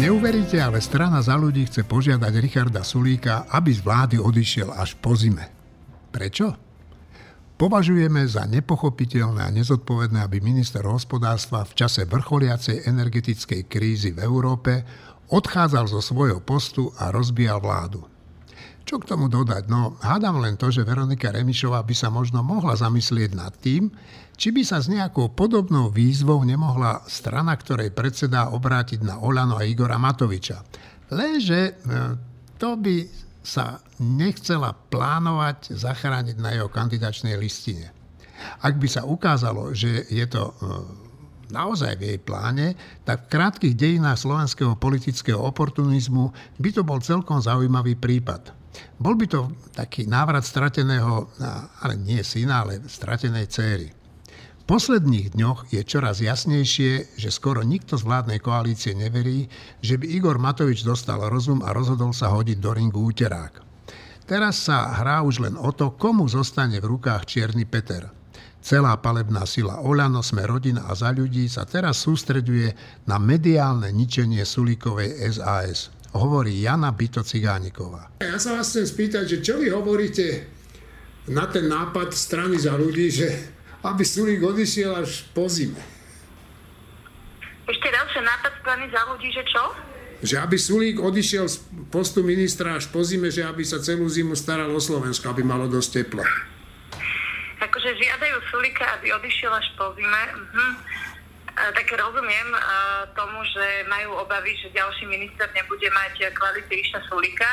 Neuveríte, ale strana za ľudí chce požiadať Richarda Sulíka, aby z vlády odišiel až po zime. Prečo? Považujeme za nepochopiteľné a nezodpovedné, aby minister hospodárstva v čase vrcholiacej energetickej krízy v Európe odchádzal zo svojho postu a rozbíjal vládu. Čo k tomu dodať? No, hádam len to, že Veronika Remišová by sa možno mohla zamyslieť nad tým, či by sa s nejakou podobnou výzvou nemohla strana, ktorej predsedá, obrátiť na Olano a Igora Matoviča. Lenže e, to by sa nechcela plánovať zachrániť na jeho kandidačnej listine. Ak by sa ukázalo, že je to e, naozaj v jej pláne, tak v krátkých dejinách slovenského politického oportunizmu by to bol celkom zaujímavý prípad. Bol by to taký návrat strateného, ale nie syna, ale stratenej céry posledných dňoch je čoraz jasnejšie, že skoro nikto z vládnej koalície neverí, že by Igor Matovič dostal rozum a rozhodol sa hodiť do ringu úterák. Teraz sa hrá už len o to, komu zostane v rukách Čierny Peter. Celá palebná sila Oľano, Sme rodina a za ľudí sa teraz sústreďuje na mediálne ničenie Sulíkovej SAS. Hovorí Jana Byto Cigániková. Ja sa vás chcem spýtať, že čo vy hovoríte na ten nápad strany za ľudí, že aby Sulík odišiel až po zime. Ešte že nápad strany za ľudí, že čo? Že aby Sulík odišiel z postu ministra až po zime, že aby sa celú zimu staral o Slovensko, aby malo dosť tepla. Takže žiadajú Sulíka, aby odišiel až po zime. Mhm. Tak rozumiem tomu, že majú obavy, že ďalší minister nebude mať kvality Ríša Sulíka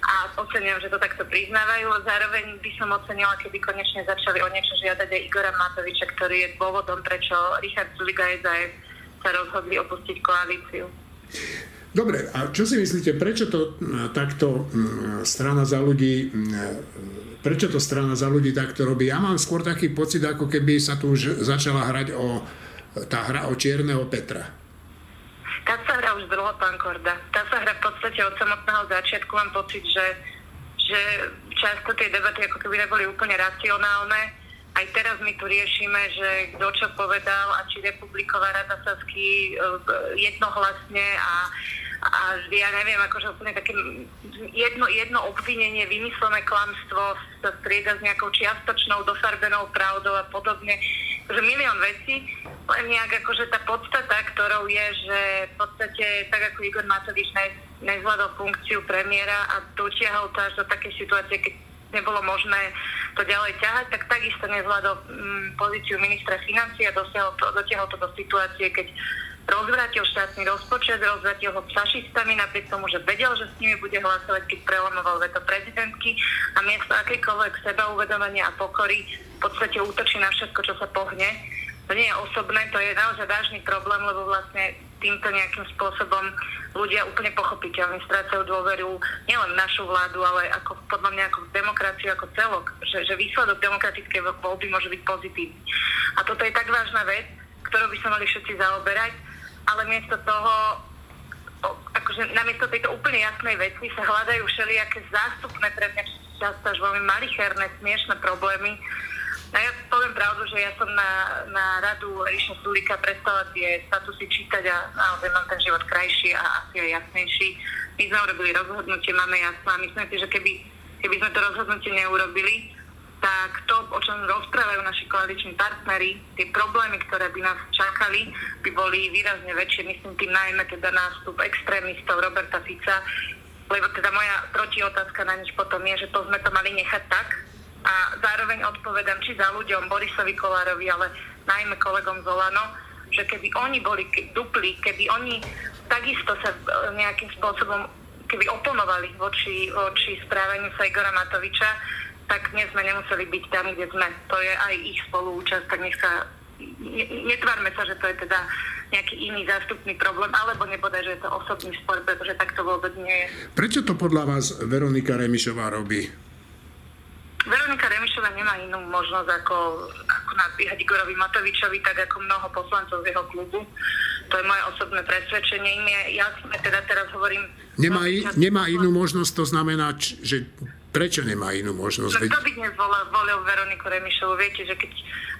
a ocenujem, že to takto priznávajú. Zároveň by som ocenila, keby konečne začali o niečo žiadať aj Igora Matoviča, ktorý je dôvodom, prečo Richard Sulik a SAS sa rozhodli opustiť koalíciu. Dobre, a čo si myslíte, prečo to takto strana za ľudí, prečo to strana za ľudí takto robí? Ja mám skôr taký pocit, ako keby sa tu už začala hrať o tá hra o Čierneho Petra. Tá sa hra už dlho, pán Korda. Tá sa hra v podstate od samotného začiatku. Mám pocit, že, že často tie debaty ako keby neboli úplne racionálne. Aj teraz my tu riešime, že kto čo povedal a či Republiková rada sa ský e, jednohlasne a, a ja neviem, akože úplne také jedno, jedno obvinenie, vymyslené klamstvo sa strieda s nejakou čiastočnou dofarbenou pravdou a podobne. Že milión vecí, len nejak akože tá podstata, ktorou je, že v podstate tak ako Igor Matovič ne, nezvládol funkciu premiéra a dotiahol to až do takej situácie, keď nebolo možné to ďalej ťahať, tak takisto nezvládol mm, pozíciu ministra financí a dosiahol to, dotiahol to do situácie, keď rozvrátil štátny rozpočet, rozvrátil ho fašistami, napriek tomu, že vedel, že s nimi bude hlasovať, keď prelamoval veto prezidentky a miesto akékoľvek seba uvedomenia a pokory v podstate útočí na všetko, čo sa pohne. To nie je osobné, to je naozaj vážny problém, lebo vlastne týmto nejakým spôsobom ľudia úplne pochopiteľne strácajú dôveru nielen našu vládu, ale ako podľa mňa ako demokraciu ako celok, že, že výsledok demokratickej voľby môže byť pozitívny. A toto je tak vážna vec, ktorou by sa mali všetci zaoberať, ale miesto toho akože namiesto tejto úplne jasnej veci sa hľadajú všelijaké zástupné pre mňa často až veľmi malicherné, smiešné problémy. A ja poviem pravdu, že ja som na, na radu Ríša Sulika prestala tie statusy čítať a naozaj mám ten život krajší a asi aj jasnejší. My sme urobili rozhodnutie, máme jasno a myslím si, že keby, keby sme to rozhodnutie neurobili, tak to, o čom rozprávajú naši koaliční partnery, tie problémy, ktoré by nás čakali, by boli výrazne väčšie. Myslím tým najmä teda nástup extrémistov Roberta Fica, lebo teda moja protiotázka na nič potom je, že to sme to mali nechať tak. A zároveň odpovedám či za ľuďom Borisovi Kolárovi, ale najmä kolegom Zolano, že keby oni boli dupli, keby oni takisto sa e, nejakým spôsobom keby oponovali voči, voči správaniu sa Igora Matoviča, tak dnes sme nemuseli byť tam, kde sme. To je aj ich spoluúčasť, tak nech sa netvárme sa, že to je teda nejaký iný zástupný problém, alebo nebodaj, že je to osobný spor, pretože tak to vôbec nie je. Prečo to podľa vás Veronika Remišová robí? Veronika Remišová nemá inú možnosť ako, ako nadbiehať Igorovi Matovičovi, tak ako mnoho poslancov z jeho klubu. To je moje osobné presvedčenie. Im je jasné, teda teraz hovorím... Nemá, nemá inú možnosť, to znamená, že Prečo nemá inú možnosť? No, kto by dnes volil, volil Veroniku Remišovu? Viete, že keď,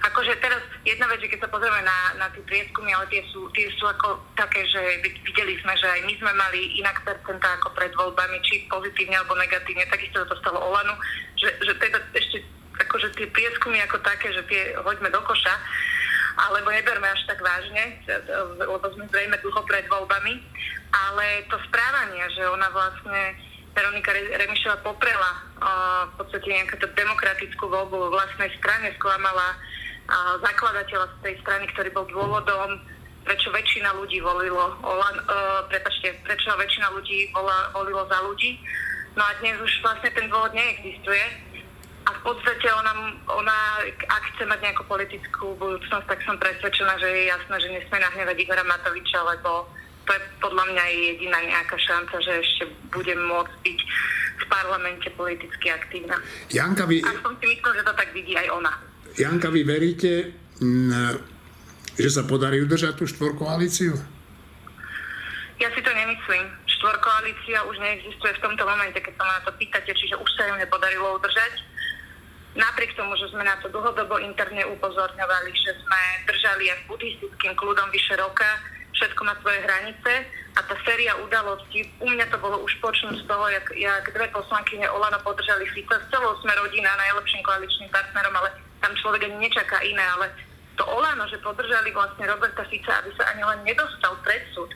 akože teraz jedna vec, že keď sa pozrieme na, na tie prieskumy, ale tie sú, tie sú ako také, že videli sme, že aj my sme mali inak percentá ako pred voľbami, či pozitívne alebo negatívne, takisto to stalo Olanu, že, že teda ešte akože tie prieskumy ako také, že tie hoďme do koša, alebo neberme až tak vážne, lebo sme zrejme dlho pred voľbami, ale to správanie, že ona vlastne Veronika Remišová poprela v podstate nejakú demokratickú voľbu vo vlastnej strane, sklamala zakladateľa z tej strany, ktorý bol dôvodom, prečo väčšina ľudí volilo, Olan, uh, prepačte, prečo väčšina ľudí vola, volilo za ľudí. No a dnes už vlastne ten dôvod neexistuje. A v podstate ona, ona, ak chce mať nejakú politickú budúcnosť, tak som presvedčená, že je jasné, že nesmie nahnevať Igora Matoviča, lebo to je podľa mňa jediná nejaká šanca, že ešte budem môcť byť v parlamente politicky aktívna. Janka, vy... A som si myslel, že to tak vidí aj ona. Janka, vy veríte, že sa podarí udržať tú štvorkoalíciu? Ja si to nemyslím. Štvorkoalícia už neexistuje v tomto momente, keď sa ma na to pýtate, čiže už sa ju nepodarilo udržať. Napriek tomu, že sme na to dlhodobo interne upozorňovali, že sme držali aj buddhistickým kľudom vyše roka, všetko má svoje hranice a tá séria udalostí, u mňa to bolo už počnúť z toho, jak, jak dve poslankyne Olano podržali Fica, s celou sme rodina, najlepším koaličným partnerom, ale tam človek ani nečaká iné, ale to Olano, že podržali vlastne Roberta Fica, aby sa ani len nedostal pred súd.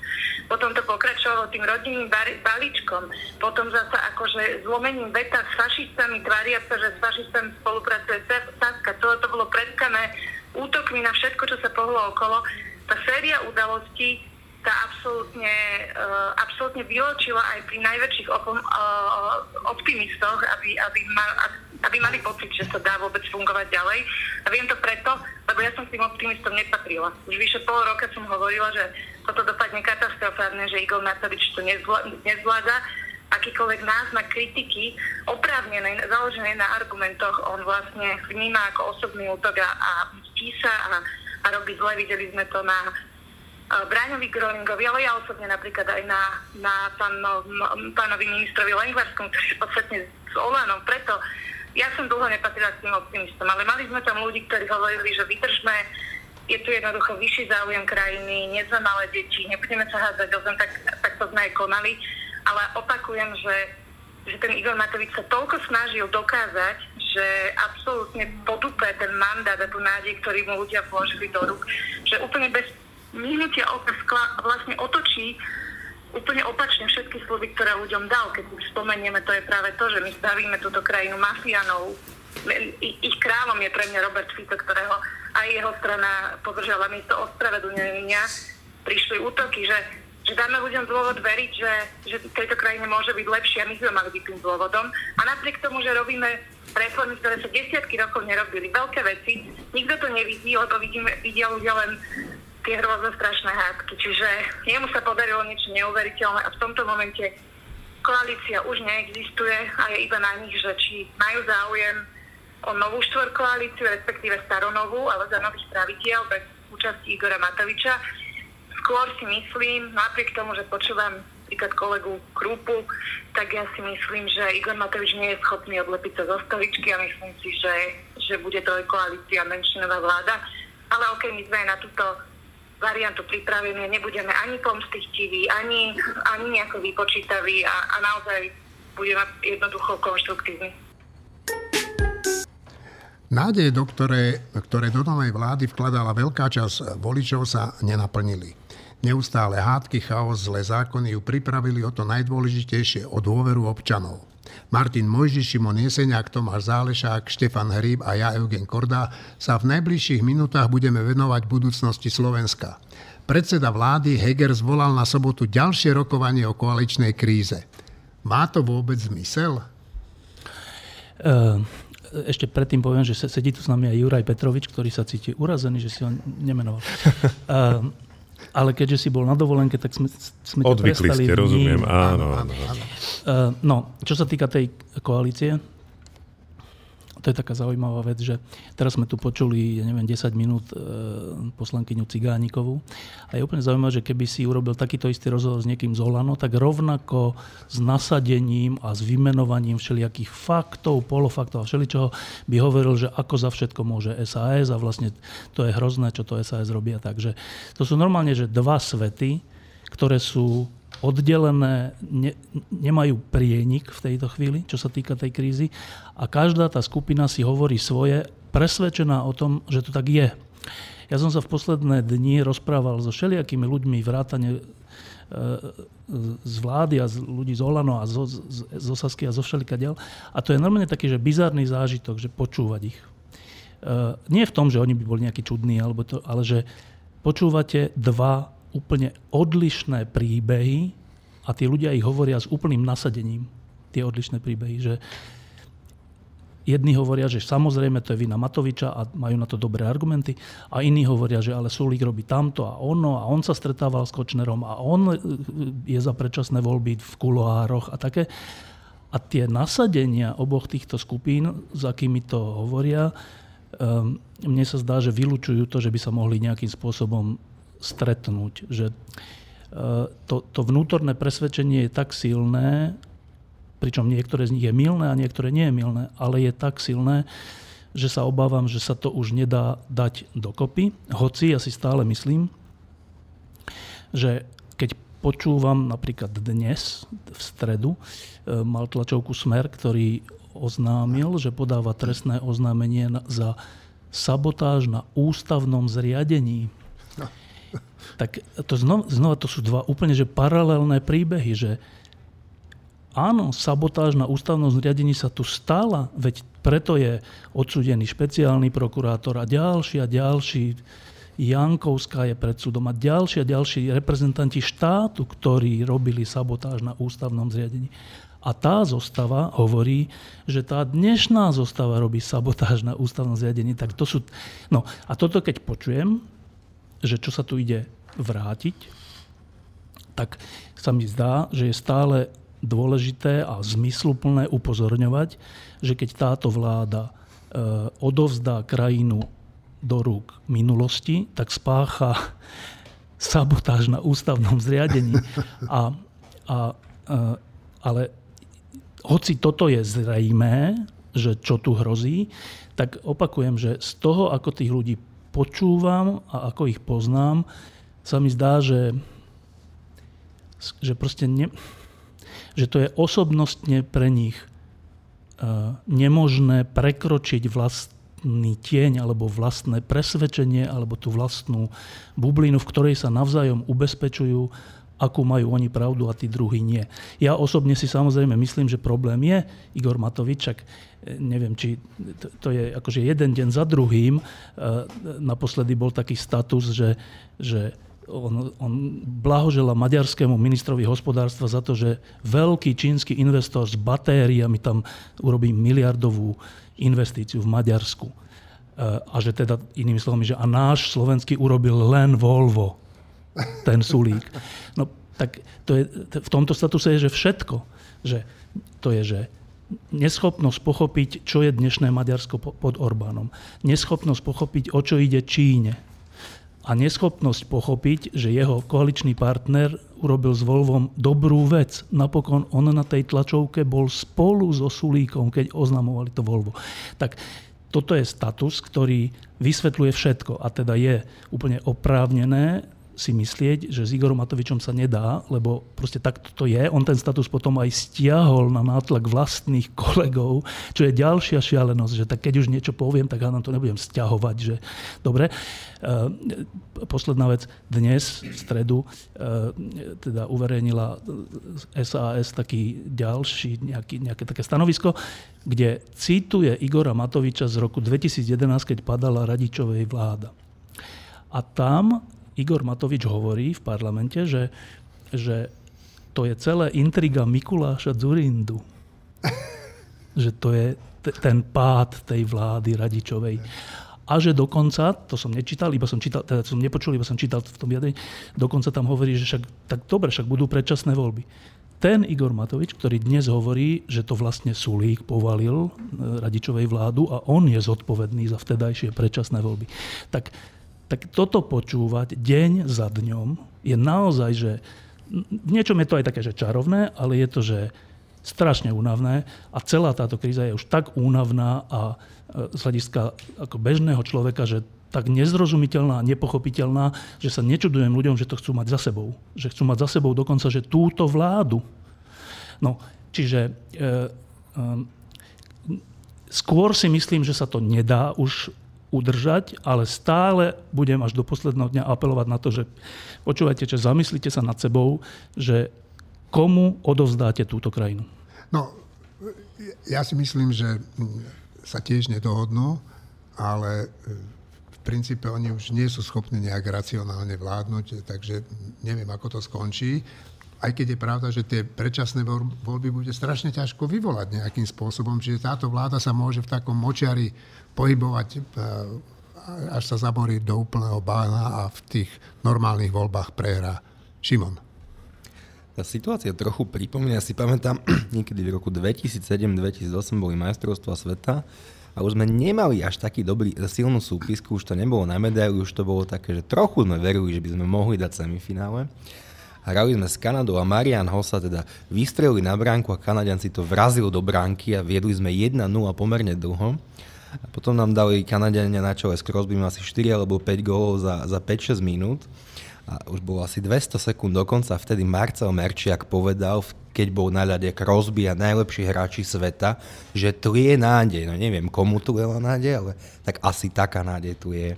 Potom to pokračovalo tým rodinným balíčkom, potom zasa akože zlomením veta s fašistami, tvária sa, že s fašistami spolupracuje Saska, celé to bolo predkané útokmi na všetko, čo sa pohlo okolo tá séria udalostí tá absolútne, uh, absolútne vyločila aj pri najväčších opom, uh, optimistoch, aby, aby, ma, aby mali pocit, že sa dá vôbec fungovať ďalej. A viem to preto, lebo ja som s tým optimistom nepatrila. Už vyše pol roka som hovorila, že toto dopadne katastrofárne, že Igor Matovič to nezvláda. Akýkoľvek náznak kritiky, oprávnené, založené na argumentoch, on vlastne vníma ako osobný útok a, a sa a a robí zle. Videli sme to na uh, Bráňovi Groningovi, ale ja osobne napríklad aj na, na páno, pánovi ministrovi Lengvarskom, ktorý podstatne s Olanom. Preto ja som dlho nepatrila s tým optimistom, ale mali sme tam ľudí, ktorí hovorili, že vydržme, je tu jednoducho vyšší záujem krajiny, nie sme malé deti, nebudeme sa hádzať o zem, tak, tak to sme aj konali. Ale opakujem, že, že ten Igor Matovič sa toľko snažil dokázať, že absolútne podúpe ten mandát a tú nádej, ktorý mu ľudia vložili do rúk, že úplne bez minutia oka vlastne otočí úplne opačne všetky sluby, ktoré ľuďom dal. Keď si spomenieme, to je práve to, že my stavíme túto krajinu mafianov. Ich kráľom je pre mňa Robert Fico, ktorého aj jeho strana podržala miesto ospravedlnenia. Prišli útoky, že že dáme ľuďom dôvod veriť, že, že v tejto krajine môže byť lepšie a my sme mali byť tým dôvodom. A napriek tomu, že robíme reformy, ktoré sa desiatky rokov nerobili, veľké veci, nikto to nevidí, lebo vidíme, vidia ľudia len tie hrozné strašné hádky. Čiže jemu sa podarilo niečo neuveriteľné a v tomto momente koalícia už neexistuje a je iba na nich, že či majú záujem o novú štvorkoalíciu, respektíve staronovú, ale za nových pravidiel bez účasti Igora Matoviča skôr si myslím, napriek tomu, že počúvam napríklad kolegu Krúpu, tak ja si myslím, že Igor Matovič nie je schopný odlepiť sa zo stoličky a myslím si, že, že bude trojkoalícia menšinová vláda. Ale ok, my sme aj na túto variantu pripravení, nebudeme ani pomstichtiví, ani, ani nejako vypočítaví a, a naozaj budeme jednoducho konštruktívni. Nádeje, do ktoré, ktoré do novej vlády vkladala veľká časť voličov, sa nenaplnili. Neustále hádky, chaos, zlé zákony ju pripravili o to najdôležitejšie, o dôveru občanov. Martin Mojži, Šimon Jeseniak, Tomáš Zálešák, Štefan Hríb a ja, Eugen Korda, sa v najbližších minútach budeme venovať budúcnosti Slovenska. Predseda vlády Heger zvolal na sobotu ďalšie rokovanie o koaličnej kríze. Má to vôbec zmysel? Uh, ešte predtým poviem, že sedí tu s nami aj Juraj Petrovič, ktorý sa cíti urazený, že si ho nemenoval. Uh, ale keďže si bol na dovolenke, tak sme, sme Odvykli ste, rozumiem, áno, áno. áno. Uh, no, čo sa týka tej koalície, to je taká zaujímavá vec, že teraz sme tu počuli, ja neviem, 10 minút e, poslankyňu Cigánikovú a je úplne zaujímavé, že keby si urobil takýto istý rozhovor s niekým z Olano, tak rovnako s nasadením a s vymenovaním všelijakých faktov, polofaktov a všeličoho by hovoril, že ako za všetko môže SAS a vlastne to je hrozné, čo to SAS robia. Takže to sú normálne, že dva svety, ktoré sú oddelené, ne, nemajú prienik v tejto chvíli, čo sa týka tej krízy a každá tá skupina si hovorí svoje, presvedčená o tom, že to tak je. Ja som sa v posledné dni rozprával so všelijakými ľuďmi vrátane e, z vlády a z ľudí z Olano a zo, z, z Osasky a zo všelika ďal. A to je normálne taký, že bizarný zážitok, že počúvať ich. E, nie v tom, že oni by boli nejakí čudní, alebo to, ale že počúvate dva úplne odlišné príbehy a tí ľudia ich hovoria s úplným nasadením, tie odlišné príbehy, že Jedni hovoria, že samozrejme to je vina Matoviča a majú na to dobré argumenty a iní hovoria, že ale Sulík robí tamto a ono a on sa stretával s Kočnerom a on je za predčasné voľby v kuloároch a také. A tie nasadenia oboch týchto skupín, za akými to hovoria, um, mne sa zdá, že vylúčujú to, že by sa mohli nejakým spôsobom stretnúť. Že e, to, to vnútorné presvedčenie je tak silné, pričom niektoré z nich je milné a niektoré nie je milné, ale je tak silné, že sa obávam, že sa to už nedá dať dokopy. Hoci ja si stále myslím, že keď počúvam napríklad dnes, v stredu, e, mal tlačovku Smer, ktorý oznámil, že podáva trestné oznámenie za sabotáž na ústavnom zriadení tak to znova, znova to sú dva úplne že paralelné príbehy, že áno, sabotáž na ústavnom zriadení sa tu stala, veď preto je odsúdený špeciálny prokurátor a ďalší a ďalší, Jankovská je pred súdom a ďalší a ďalší reprezentanti štátu, ktorí robili sabotáž na ústavnom zriadení. A tá zostava hovorí, že tá dnešná zostava robí sabotáž na ústavnom zriadení. Tak to sú... No a toto keď počujem, že čo sa tu ide vrátiť, tak sa mi zdá, že je stále dôležité a zmysluplné upozorňovať, že keď táto vláda e, odovzdá krajinu do rúk minulosti, tak spácha sabotáž na ústavnom zriadení. A, a, e, ale hoci toto je zrejmé, že čo tu hrozí, tak opakujem, že z toho, ako tých ľudí počúvam a ako ich poznám, sa mi zdá, že, že proste ne, že to je osobnostne pre nich uh, nemožné prekročiť vlastný tieň alebo vlastné presvedčenie alebo tú vlastnú bublinu, v ktorej sa navzájom ubezpečujú, akú majú oni pravdu a tí druhí nie. Ja osobne si samozrejme myslím, že problém je Igor Matovič, čak e, neviem, či to, je akože jeden deň za druhým. Uh, naposledy bol taký status, že, že on, on blahožela maďarskému ministrovi hospodárstva za to, že veľký čínsky investor s batériami tam urobí miliardovú investíciu v Maďarsku. E, a že teda, inými slovami, že a náš slovenský urobil len Volvo, ten Sulík. No tak to je, v tomto statuse je, že všetko. Že to je, že neschopnosť pochopiť, čo je dnešné Maďarsko pod Orbánom. Neschopnosť pochopiť, o čo ide Číne a neschopnosť pochopiť, že jeho koaličný partner urobil s Volvom dobrú vec. Napokon on na tej tlačovke bol spolu so Sulíkom, keď oznamovali to Volvo. Tak toto je status, ktorý vysvetľuje všetko a teda je úplne oprávnené si myslieť, že s Igorom Matovičom sa nedá, lebo proste takto to je. On ten status potom aj stiahol na nátlak vlastných kolegov, čo je ďalšia šialenosť, že tak keď už niečo poviem, tak ja nám to nebudem stiahovať. Že... Dobre. Uh, posledná vec. Dnes, v stredu, uh, teda uverejnila SAS taký ďalší, nejaký, nejaké také stanovisko, kde cituje Igora Matoviča z roku 2011, keď padala Radičovej vláda. A tam Igor Matovič hovorí v parlamente, že, že to je celé intriga Mikuláša Zurindu. že to je t- ten pád tej vlády Radičovej. A že dokonca, to som nečítal, iba som čítal, teda som nepočul, iba som čítal v tom vyjadrení, dokonca tam hovorí, že však, tak dobre, však budú predčasné voľby. ten Igor Matovič, ktorý dnes hovorí, že to vlastne Sulík povalil e, Radičovej vládu a on je zodpovedný za vtedajšie predčasné voľby. Tak, tak toto počúvať deň za dňom je naozaj, že v niečom je to aj také, že čarovné, ale je to, že strašne únavné a celá táto kríza je už tak únavná a e, z hľadiska ako bežného človeka, že tak nezrozumiteľná a nepochopiteľná, že sa nečudujem ľuďom, že to chcú mať za sebou. Že chcú mať za sebou dokonca, že túto vládu. No, čiže e, e, skôr si myslím, že sa to nedá už udržať, ale stále budem až do posledného dňa apelovať na to, že počúvajte, že zamyslite sa nad sebou, že komu odovzdáte túto krajinu. No, ja si myslím, že sa tiež nedohodnú, ale princípe oni už nie sú schopní nejak racionálne vládnuť, takže neviem, ako to skončí. Aj keď je pravda, že tie predčasné voľby bude strašne ťažko vyvolať nejakým spôsobom, čiže táto vláda sa môže v takom močiari pohybovať e, až sa zaborí do úplného bána a v tých normálnych voľbách prehrá Šimon. Tá situácia trochu pripomína, si pamätám, niekedy v roku 2007-2008 boli majstrovstvá sveta a už sme nemali až taký dobrý, silnú súpisku, už to nebolo na medailu, už to bolo také, že trochu sme verili, že by sme mohli dať semifinále. Hrali sme s Kanadou a Marian Hossa teda vystrelili na bránku a Kanadian si to vrazil do bránky a viedli sme 1-0 pomerne dlho. A potom nám dali Kanadiania na čele s Crosbym asi 4 alebo 5 gólov za, za 5-6 minút a už bolo asi 200 sekúnd dokonca, vtedy Marcel Merčiak povedal, keď bol na ľade Crosby a najlepší hráči sveta, že tu je nádej. No neviem, komu tu je nádej, ale tak asi taká nádej tu je,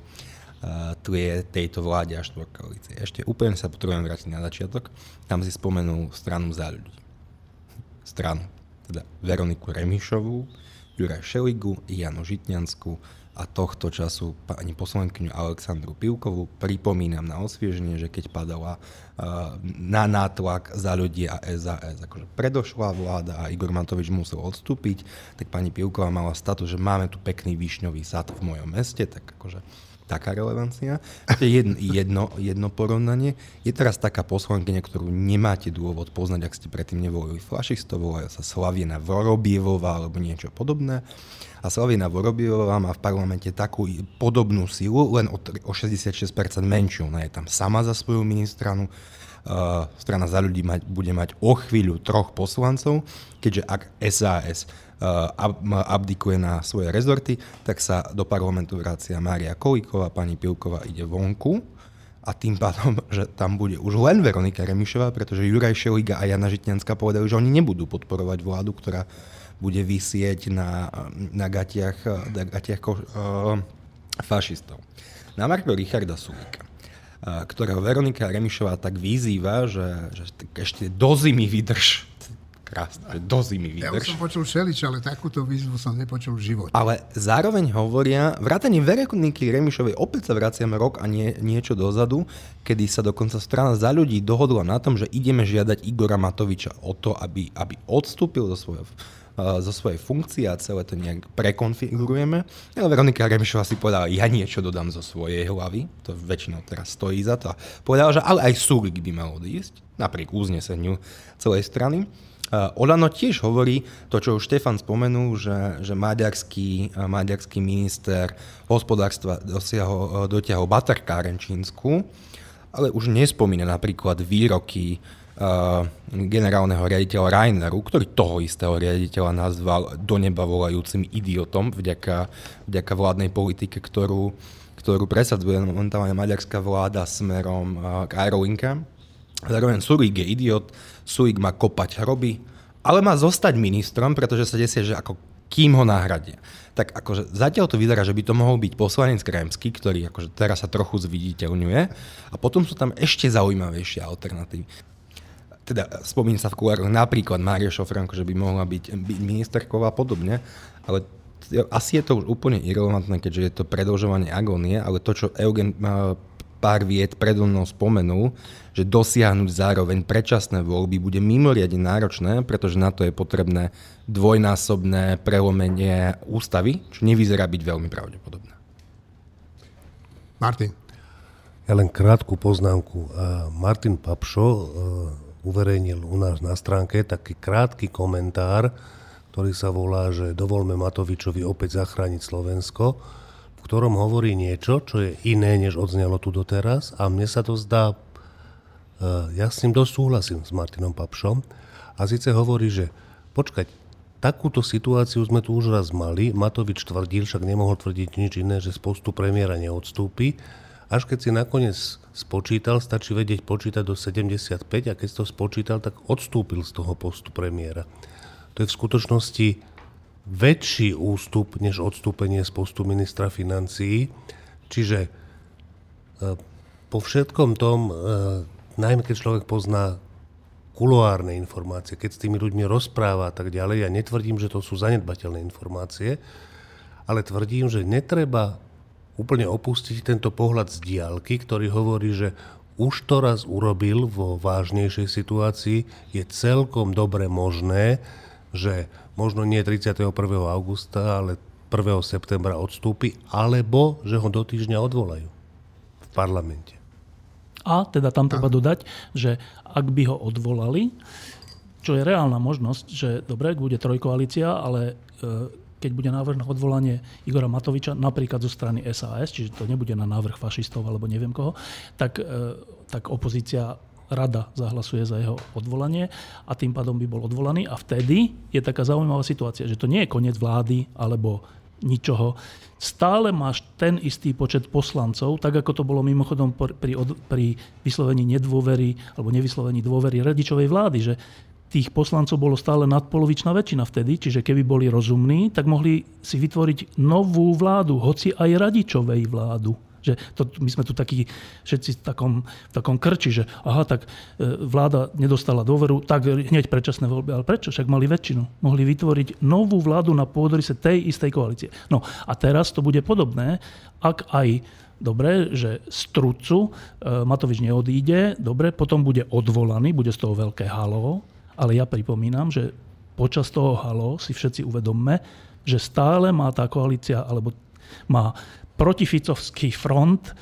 tu je tejto vláde a štvorkoalície. Ešte úplne sa potrebujem vrátiť na začiatok. Tam si spomenul stranu za ľudí. Stranu. Teda Veroniku Remišovú, Juraj Šeligu, Janu Žitňansku, a tohto času pani poslankyňu Aleksandru Pivkovú. Pripomínam na osvieženie, že keď padala uh, na nátlak za ľudí a SAS, akože predošla vláda a Igor Matovič musel odstúpiť, tak pani Pivková mala status, že máme tu pekný výšňový sad v mojom meste, tak akože taká relevancia. Jedno, jedno, jedno porovnanie. Je teraz taká poslankyňa, ktorú nemáte dôvod poznať, ak ste predtým nevolili flašistov, volajú sa Slavina Vorobievová alebo niečo podobné. A Slavina Vorobievová má v parlamente takú podobnú silu, len o, o 66% menšiu. Ona je tam sama za svoju ministranu. Uh, strana za ľudí mať, bude mať o chvíľu troch poslancov, keďže ak SAS abdikuje na svoje rezorty, tak sa do parlamentu vracia Mária Kolíková, pani Pilková ide vonku a tým pádom, že tam bude už len Veronika Remišová, pretože Juraj Šeliga a Jana Žitňanská povedali, že oni nebudú podporovať vládu, ktorá bude vysieť na, na gatiach, na gatiach uh, fašistov. Na Marko Richarda Sulika, uh, ktorého Veronika Remišová tak vyzýva, že, že ešte do zimy vydrž krásne, že do zimy vydrž. Ja už som počul šelič, ale takúto výzvu som nepočul v živote. Ale zároveň hovoria, vrátanie Veroniky Remišovej, opäť sa vraciame rok a nie, niečo dozadu, kedy sa dokonca strana za ľudí dohodla na tom, že ideme žiadať Igora Matoviča o to, aby, aby odstúpil zo svojho zo svojej funkcie a celé to nejak prekonfigurujeme. Ale Veronika Remišová si povedala, ja niečo dodám zo svojej hlavy, to väčšinou teraz stojí za to. povedala, že ale aj Sulik by mal odísť, napriek uzneseniu celej strany. Olano tiež hovorí to, čo už Štefan spomenul, že, že maďarský, maďarský minister hospodárstva dosiahol, dotiahol baterkáren Čínsku, ale už nespomína napríklad výroky uh, generálneho riaditeľa Raineru, ktorý toho istého riaditeľa nazval do neba volajúcim idiotom vďaka, vďaka vládnej politike, ktorú, ktorú presadzuje momentálne maďarská vláda smerom uh, k aerolinkám. Zároveň Surik je idiot, Surik má kopať hroby, ale má zostať ministrom, pretože sa desie, že ako kým ho nahradia. Tak akože zatiaľ to vyzerá, že by to mohol byť poslanec Kremský, ktorý akože teraz sa trochu zviditeľňuje a potom sú tam ešte zaujímavejšie alternatívy teda spomína sa v kulároch napríklad Mária Šofranko, že by mohla byť ministerkou a podobne, ale asi je to už úplne irrelevantné, keďže je to predlžovanie agónie, ale to, čo Eugen pár vied predo mnou spomenul, že dosiahnuť zároveň predčasné voľby bude mimoriadne náročné, pretože na to je potrebné dvojnásobné prelomenie ústavy, čo nevyzerá byť veľmi pravdepodobné. Martin. Ja len krátku poznámku. Martin Papšo uverejnil u nás na stránke taký krátky komentár, ktorý sa volá, že dovolme Matovičovi opäť zachrániť Slovensko, ktorom hovorí niečo, čo je iné, než odznelo tu doteraz a mne sa to zdá, e, ja s ním dosť súhlasím s Martinom Papšom. A síce hovorí, že počkať, takúto situáciu sme tu už raz mali, Matovič tvrdil, však nemohol tvrdiť nič iné, že z postu premiéra neodstúpi, až keď si nakoniec spočítal, stačí vedieť počítať do 75 a keď to spočítal, tak odstúpil z toho postu premiéra. To je v skutočnosti väčší ústup než odstúpenie z postu ministra financií. Čiže e, po všetkom tom, e, najmä keď človek pozná kuloárne informácie, keď s tými ľuďmi rozpráva a tak ďalej, ja netvrdím, že to sú zanedbateľné informácie, ale tvrdím, že netreba úplne opustiť tento pohľad z diálky, ktorý hovorí, že už to raz urobil vo vážnejšej situácii, je celkom dobre možné, že možno nie 31. augusta, ale 1. septembra odstúpi, alebo že ho do týždňa odvolajú v parlamente. A teda tam treba dodať, že ak by ho odvolali, čo je reálna možnosť, že dobre, bude trojkoalícia, ale e, keď bude návrh na odvolanie Igora Matoviča, napríklad zo strany SAS, čiže to nebude na návrh fašistov alebo neviem koho, tak, e, tak opozícia rada zahlasuje za jeho odvolanie a tým pádom by bol odvolaný. A vtedy je taká zaujímavá situácia, že to nie je koniec vlády alebo ničoho. Stále máš ten istý počet poslancov, tak ako to bolo mimochodom pri, od, pri vyslovení nedôvery alebo nevyslovení dôvery radičovej vlády, že tých poslancov bolo stále nadpolovičná väčšina vtedy, čiže keby boli rozumní, tak mohli si vytvoriť novú vládu, hoci aj radičovej vládu. Že to, my sme tu takí všetci v takom, v takom krči, že aha, tak e, vláda nedostala dôveru, tak hneď predčasné voľby. Ale prečo? Však mali väčšinu. Mohli vytvoriť novú vládu na pôdorise tej istej koalície. No a teraz to bude podobné, ak aj Dobre, že z trucu e, Matovič neodíde, dobre, potom bude odvolaný, bude z toho veľké halo, ale ja pripomínam, že počas toho halo si všetci uvedomme, že stále má tá koalícia, alebo má protificovský front e,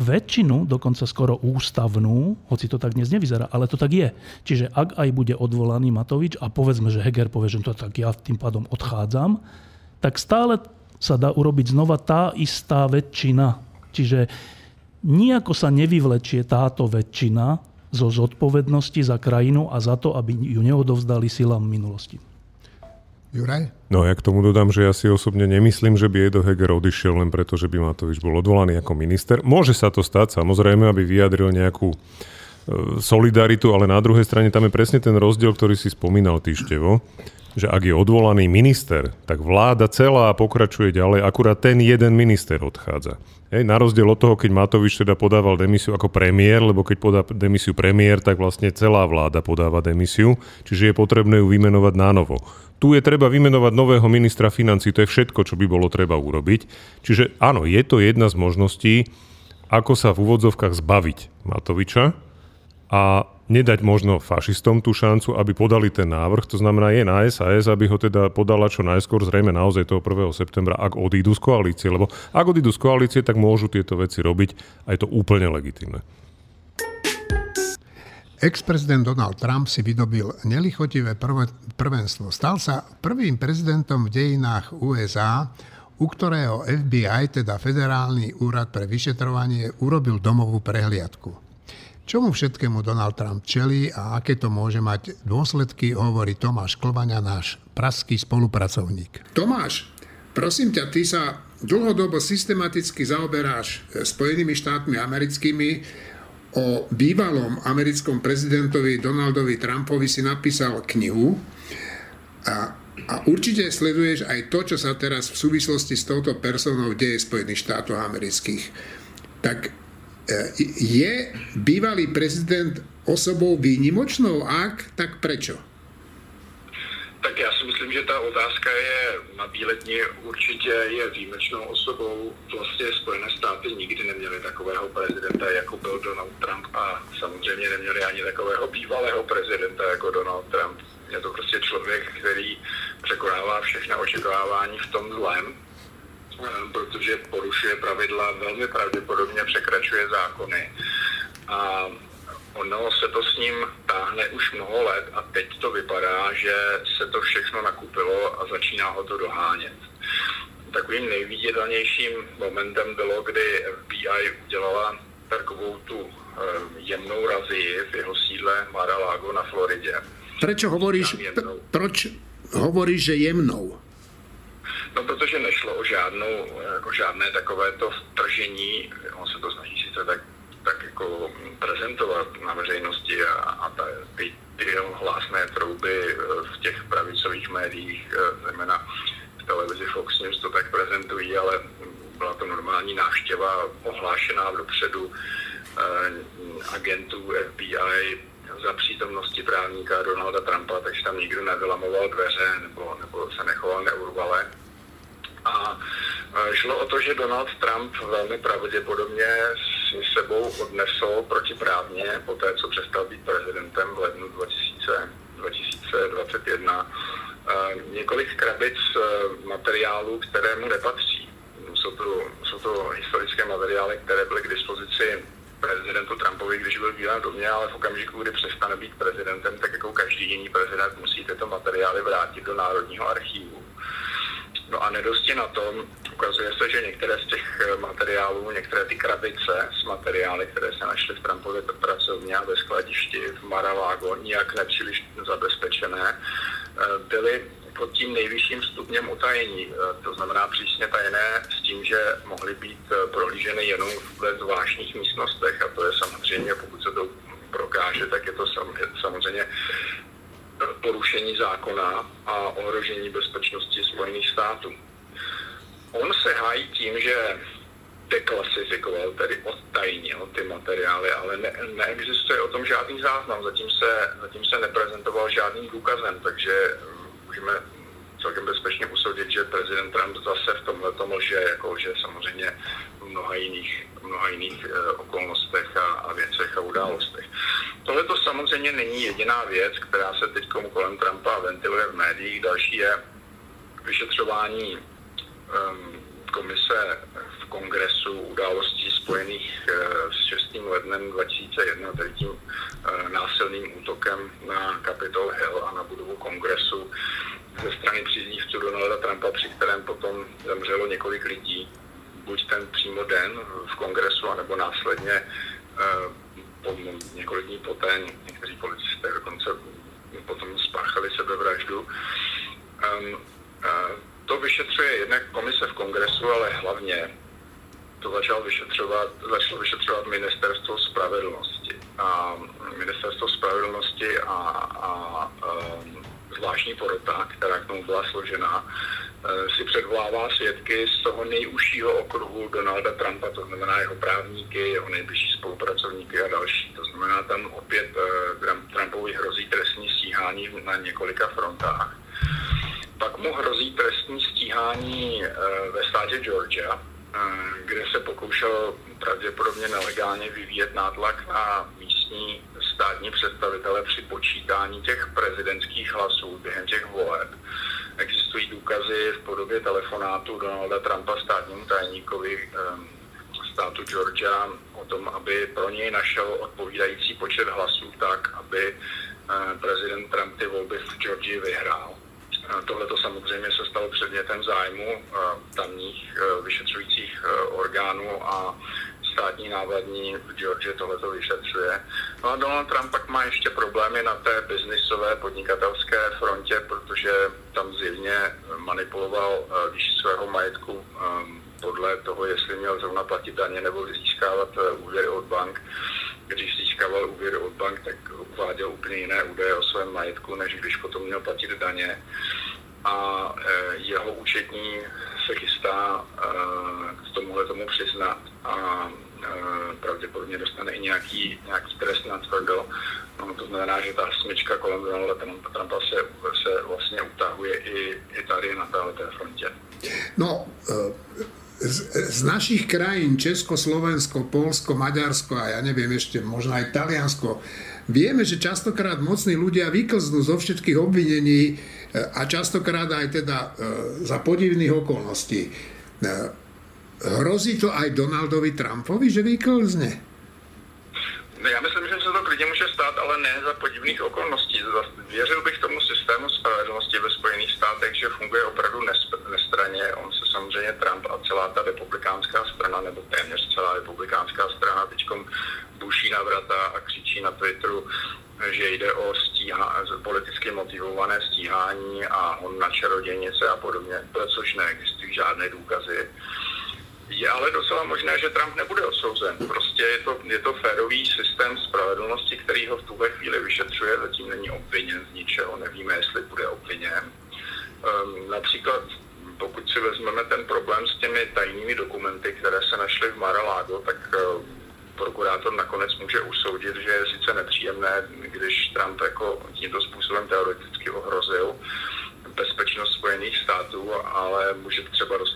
väčšinu, dokonca skoro ústavnú, hoci to tak dnes nevyzerá, ale to tak je. Čiže ak aj bude odvolaný Matovič a povedzme, že Heger povie, že to tak ja tým pádom odchádzam, tak stále sa dá urobiť znova tá istá väčšina. Čiže nijako sa nevyvlečie táto väčšina zo zodpovednosti za krajinu a za to, aby ju neodovzdali silám minulosti. Juraj? No ja k tomu dodám, že ja si osobne nemyslím, že by Edo Heger odišiel len preto, že by Matovič bol odvolaný ako minister. Môže sa to stať, samozrejme, aby vyjadril nejakú e, solidaritu, ale na druhej strane tam je presne ten rozdiel, ktorý si spomínal ty, Števo, že ak je odvolaný minister, tak vláda celá pokračuje ďalej, akurát ten jeden minister odchádza. Hej, na rozdiel od toho, keď Matovič teda podával demisiu ako premiér, lebo keď podá demisiu premiér, tak vlastne celá vláda podáva demisiu, čiže je potrebné ju vymenovať na novo. Tu je treba vymenovať nového ministra financí, to je všetko, čo by bolo treba urobiť. Čiže áno, je to jedna z možností, ako sa v úvodzovkách zbaviť Matoviča a nedať možno fašistom tú šancu, aby podali ten návrh. To znamená, je na SAS, aby ho teda podala čo najskôr, zrejme naozaj toho 1. septembra, ak odídu z koalície. Lebo ak odídu z koalície, tak môžu tieto veci robiť a je to úplne legitimné. Ex-prezident Donald Trump si vydobil nelichotivé prvenstvo. Stal sa prvým prezidentom v dejinách USA, u ktorého FBI, teda Federálny úrad pre vyšetrovanie, urobil domovú prehliadku. Čomu všetkému Donald Trump čelí a aké to môže mať dôsledky, hovorí Tomáš Klobania, náš praský spolupracovník. Tomáš, prosím ťa, ty sa dlhodobo systematicky zaoberáš e, Spojenými štátmi americkými. O bývalom americkom prezidentovi Donaldovi Trumpovi si napísal knihu a, a určite sleduješ aj to, čo sa teraz v súvislosti s touto personou deje Spojených štátov amerických. Tak je bývalý prezident osobou výnimočnou? Ak, tak prečo? Tak já si myslím, že ta otázka je na bíledně určitě je výjimečnou osobou. Vlastně Spojené státy nikdy neměly takového prezidenta, jako byl Donald Trump a samozřejmě neměli ani takového bývalého prezidenta, jako Donald Trump. Je to prostě člověk, který překonává všechna očekávání v tom zlém protože porušuje pravidla, velmi pravděpodobně překračuje zákony. A ono se to s ním táhne už mnoho let a teď to vypadá, že se to všechno nakupilo a začíná ho to dohánět. Takovým nejviditelnějším momentem bylo, kdy FBI udělala takovou tu eh, jemnou razii v jeho sídle Mar-a-Lago na Floridě. Prečo hovoríš, proč hovoríš, že jemnou? No, protože nešlo o žádnou, jako žádné takovéto vtržení, on se to snaží sice tak, tak jako prezentovat na veřejnosti a, a ta, ty, ty hlásné trouby eh, v těch pravicových médiích, eh, zejména v televizi Fox News to tak prezentují, ale byla to normální návštěva ohlášená dopředu eh, agentů FBI za přítomnosti právníka Donalda Trumpa, takže tam nikdo nevylamoval dveře nebo, nebo se nechoval neurvale. A šlo o to, že Donald Trump velmi pravděpodobně si sebou odnesl protiprávně, po té, co přestal být prezidentem v lednu 2000, 2021, několik krabic e, materiálů, které mu nepatří. Jsou to, jsou to historické materiály, které byly k dispozici prezidentu Trumpovi, když byl v Bílém domě, ale v okamžiku, kdy přestane být prezidentem, tak jako každý jiný prezident musí tyto materiály vrátit do Národního archívu. No a nedosti na tom, ukazuje se, že některé z těch eh, materiálů, některé ty krabice s materiály, které se našly v Trumpově pracovně a ve skladišti v Maralágo, nijak nepříliš zabezpečené, eh, byly pod tím nejvyšším stupněm utajení, eh, to znamená přísně tajené s tím, že mohly být prohlíženy jenom v zvláštních místnostech. A to je samozřejmě, pokud se to prokáže, tak je to samozřejmě porušení zákona a ohrožení bezpečnosti Spojených států. On se hájí tím, že deklasifikoval, tedy odtajnil ty materiály, ale ne, neexistuje o tom žádný záznam, zatím se, zatím se neprezentoval žádným důkazem, takže můžeme celkem bezpečně usoudit, že prezident Trump zase v tomhle tom lže, jako že samozřejmě v mnoha jiných, mnoha jiných e, okolnostech a, a věcech a událostech. Tohle to samozřejmě není jediná věc, která se teď kolem Trumpa ventiluje v médiích. Další je vyšetřování um, komise v kongresu událostí spojených uh, s 6. lednem 2001, tedy tím manipuloval eh, výši svého majetku ehm, podle toho, jestli měl zrovna platit daně nebo získávat eh, úvěry od bank. Když získával úvěry od bank, tak uváděl úplně jiné údaje o svém majetku, než když potom měl platit daně. A eh, jeho účetní se chystá k tomuhle tomu přiznat a pravděpodobně dostane i nějaký, nějaký trest na tvrdo. No, to znamená, že ta smyčka kolem Donalda Trumpa se, se vlastně utahuje i, i tady na této frontě. No, e, z, z našich krajín, Česko, Slovensko, Polsko, Maďarsko a ja neviem ešte, možno aj Taliansko, vieme, že častokrát mocní ľudia vyklznú zo všetkých obvinení e, a častokrát aj teda e, za podivných okolností. Hrozí to aj Donaldovi Trumpovi, že vyklzne? Já myslím, že se to klidně stát, ale ne za podivných okolností. Věřil bych tomu systému spravedlnosti ve Spojených státech, že funguje opravdu nestraně. On se samozřejmě Trump a celá ta republikánská strana, nebo téměř celá republikánská strana teď buší na vrata a křičí na Twitteru, že jde o stíha, politicky motivované stíhání a on na čarodějnice a podobně, což neexistují žádné důkazy. Je ale docela možné, že Trump nebude odsouzen. Prostě je to, je to férový systém spravedlnosti, který ho v tuhle chvíli vyšetřuje, zatím není obviněn z ničeho, nevíme, jestli bude obviněn. Um, například pokud si vezmeme ten problém s těmi tajnými dokumenty, které se našly v Mar-a-Lago, tak uh, prokurátor nakonec může usoudit, že je sice nepříjemné, když Trump jako tímto způsobem teoreticky ohrozil bezpečnost Spojených států, ale může třeba dostat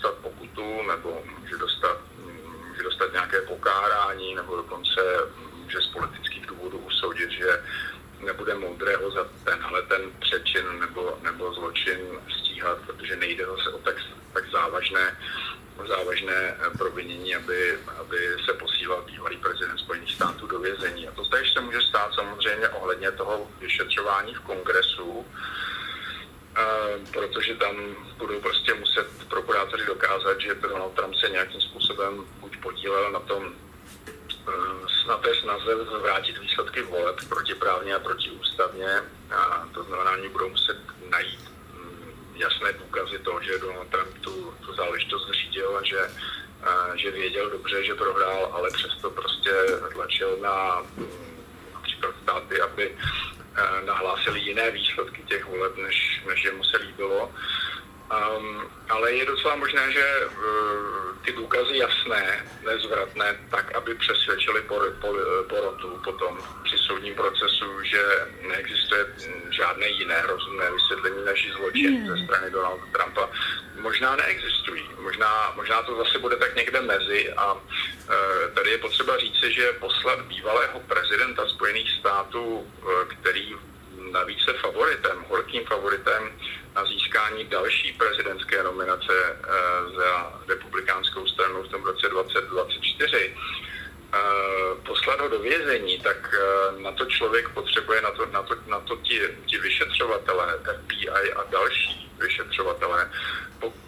tak eh, na to člověk potřebuje, na to, na to, na to ti, ti vyšetřovatelé, FBI a další vyšetřovatelé,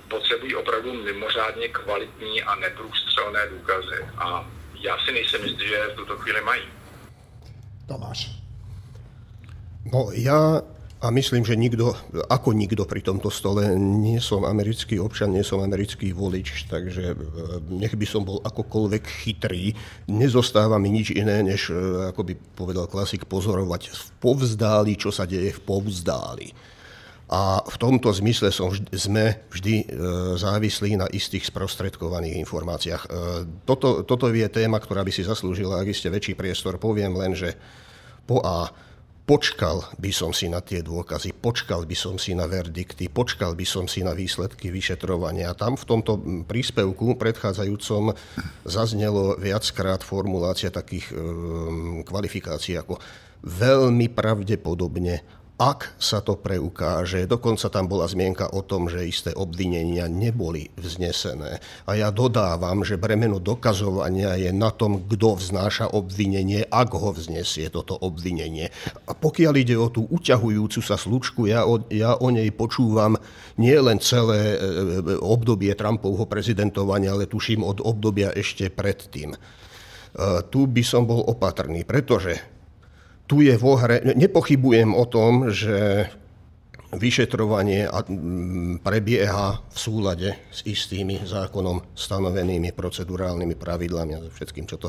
potřebují opravdu mimořádně kvalitní a neprůstřelné důkazy. A já si nejsem jistý, že je v tuto chvíli mají. Tomáš. No ja a myslím, že nikto, ako nikto pri tomto stole, nie som americký občan, nie som americký volič, takže e, nech by som bol akokoľvek chytrý, nezostáva mi nič iné, než, e, ako by povedal klasik, pozorovať v povzdáli, čo sa deje v povzdáli. A v tomto zmysle som vždy, sme vždy e, závislí na istých sprostredkovaných informáciách. Toto, toto je téma, ktorá by si zaslúžila, ak ste väčší priestor. Poviem len, že po A počkal by som si na tie dôkazy, počkal by som si na verdikty, počkal by som si na výsledky vyšetrovania. Tam v tomto príspevku predchádzajúcom zaznelo viackrát formulácia takých um, kvalifikácií ako veľmi pravdepodobne ak sa to preukáže. Dokonca tam bola zmienka o tom, že isté obvinenia neboli vznesené. A ja dodávam, že bremeno dokazovania je na tom, kto vznáša obvinenie, ak ho vznesie toto obvinenie. A pokiaľ ide o tú uťahujúcu sa slučku, ja o, ja o nej počúvam nie len celé e, e, obdobie Trumpovho prezidentovania, ale tuším od obdobia ešte predtým. E, tu by som bol opatrný, pretože tu je vo hre, nepochybujem o tom, že vyšetrovanie prebieha v súlade s istými zákonom stanovenými procedurálnymi pravidlami a všetkým, čo, to,